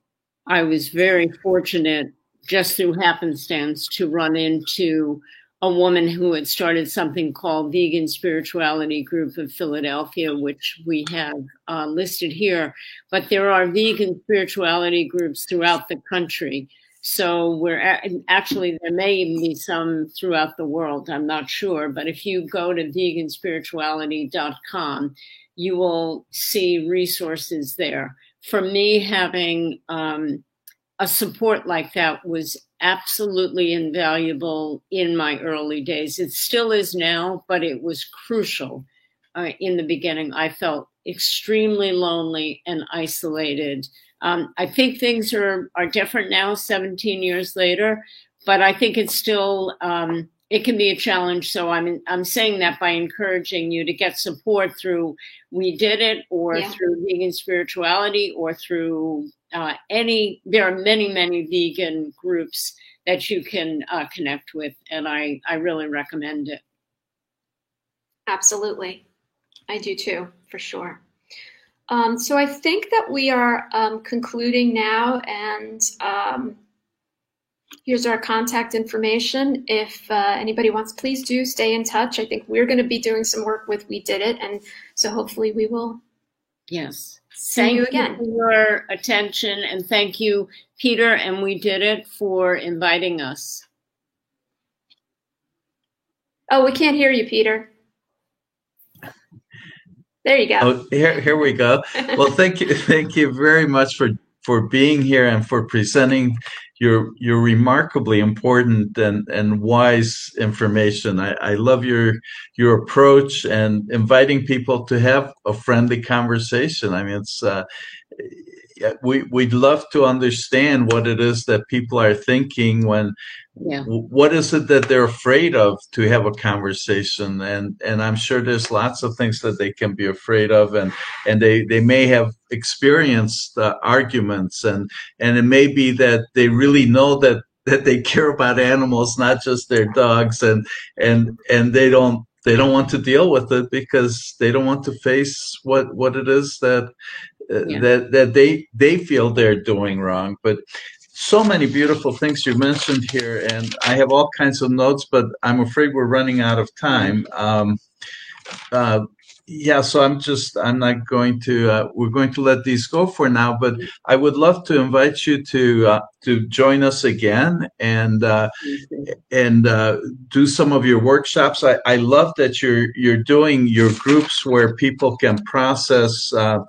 C: I was very fortunate just through happenstance to run into a woman who had started something called Vegan Spirituality Group of Philadelphia, which we have uh, listed here. But there are vegan spirituality groups throughout the country. So we're actually, there may be some throughout the world. I'm not sure. But if you go to veganspirituality.com, you will see resources there. For me, having um, a support like that was absolutely invaluable in my early days. It still is now, but it was crucial uh, in the beginning. I felt extremely lonely and isolated. Um, I think things are are different now, 17 years later, but I think it's still um, it can be a challenge. So I'm I'm saying that by encouraging you to get support through We Did It or yeah. through Vegan Spirituality or through uh, any, there are many, many vegan groups that you can uh, connect with, and I, I really recommend it.
B: Absolutely. I do too, for sure. Um, so I think that we are um, concluding now, and um, here's our contact information. If uh, anybody wants, please do stay in touch. I think we're going to be doing some work with We Did It, and so hopefully we will.
C: Yes. Thank you again you for your attention, and thank you, Peter, and we did it for inviting us.
B: Oh, we can't hear you, Peter. There you go.
A: Oh, here, here we go. Well, thank you, thank you very much for for being here and for presenting your your remarkably important and, and wise information. I, I love your your approach and inviting people to have a friendly conversation. I mean, it's uh, we we'd love to understand what it is that people are thinking when yeah. what is it that they're afraid of to have a conversation and and i'm sure there's lots of things that they can be afraid of and and they they may have experienced uh, arguments and and it may be that they really know that that they care about animals not just their dogs and and and they don't they don't want to deal with it because they don't want to face what what it is that uh, yeah. that that they they feel they're doing wrong but so many beautiful things you mentioned here, and I have all kinds of notes, but I'm afraid we're running out of time. Um, uh, yeah, so I'm just I'm not going to. Uh, we're going to let these go for now, but I would love to invite you to uh, to join us again and uh, and uh, do some of your workshops. I, I love that you're you're doing your groups where people can process uh,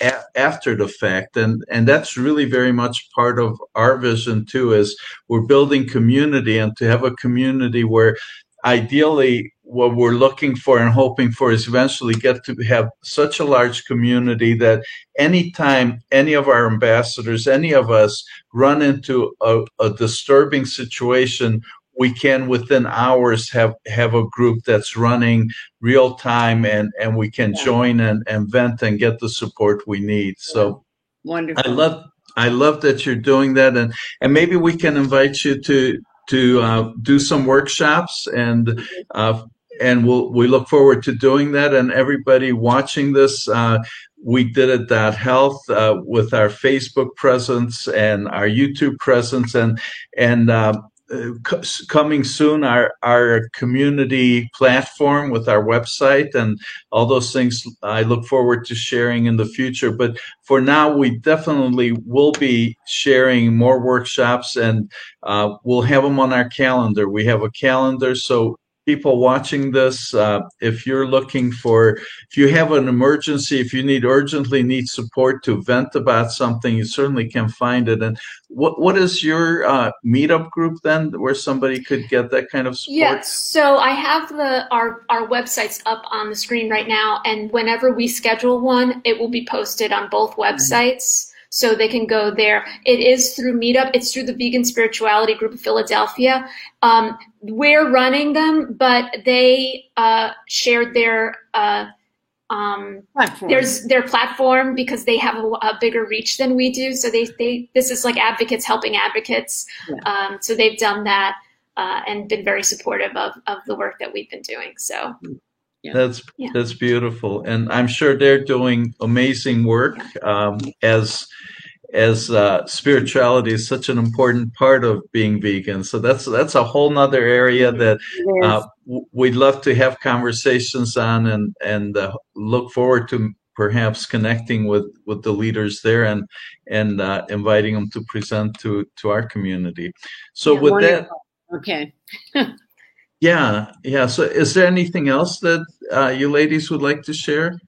A: a- after the fact, and and that's really very much part of our vision too. Is we're building community and to have a community where ideally what we're looking for and hoping for is eventually get to have such a large community that anytime any of our ambassadors, any of us run into a, a disturbing situation, we can within hours have have a group that's running real time and and we can yeah. join and, and vent and get the support we need. So
C: wonderful.
A: I love I love that you're doing that and and maybe we can invite you to to uh, do some workshops and uh, and we'll we look forward to doing that. And everybody watching this, uh, we did it that health uh, with our Facebook presence and our YouTube presence, and and uh, coming soon our our community platform with our website and all those things i look forward to sharing in the future but for now we definitely will be sharing more workshops and uh, we'll have them on our calendar we have a calendar so people watching this, uh, if you're looking for, if you have an emergency, if you need urgently need support to vent about something, you certainly can find it. And what what is your uh, meetup group then, where somebody could get that kind of support?
B: Yeah, so I have the our our websites up on the screen right now, and whenever we schedule one, it will be posted on both websites so they can go there. It is through Meetup. It's through the Vegan Spirituality Group of Philadelphia. Um, we're running them, but they uh, shared their uh, um, there's their platform because they have a, a, bigger reach than we do. So they they this is like advocates helping advocates. Yeah. Um, so they've done that uh, and been very supportive of of the work that we've been doing. So.
A: Yeah. That's yeah. that's beautiful, and I'm sure they're doing amazing work um, as as uh, spirituality is such an important part of being vegan. So that's that's a whole nother area that uh, we'd love to have conversations on, and and uh, look forward to perhaps connecting with with the leaders there and and uh, inviting them to present to to our community. So yeah, with wonderful.
C: that, okay.
A: yeah, yeah. So is there anything else that uh, you ladies would like to share?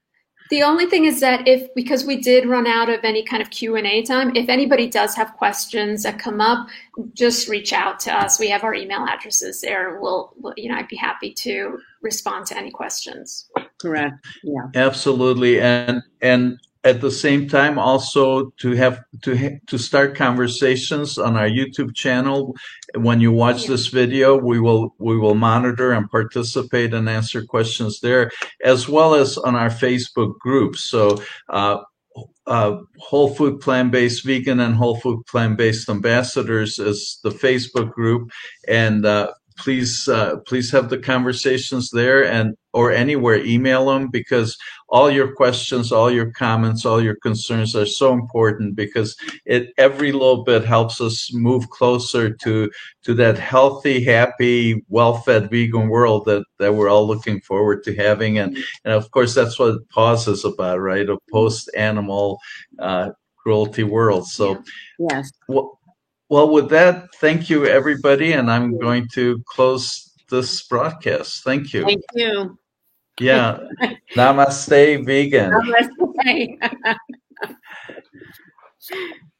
B: The only thing is that if because we did run out of any kind of Q and A time, if anybody does have questions that come up, just reach out to us. We have our email addresses there. We'll, we'll you know, I'd be happy to respond to any questions.
C: Correct. Yeah.
A: Absolutely, and and at the same time also to have to to start conversations on our YouTube channel. When you watch yeah. this video, we will we will monitor and participate and answer questions there, as well as on our Facebook group. So. Uh, uh, Whole Food Plant Based Vegan and Whole Food Plant Based Ambassadors is the Facebook group, and uh, please uh, please have the conversations there and or anywhere email them because all your questions all your comments all your concerns are so important because it every little bit helps us move closer to to that healthy happy well-fed vegan world that that we're all looking forward to having and and of course that's what pause is about right a post animal uh, cruelty world so
C: yes
A: well, well, with that, thank you, everybody. And I'm going to close this broadcast. Thank you.
C: Thank you.
A: Yeah. Namaste, vegan. Namaste.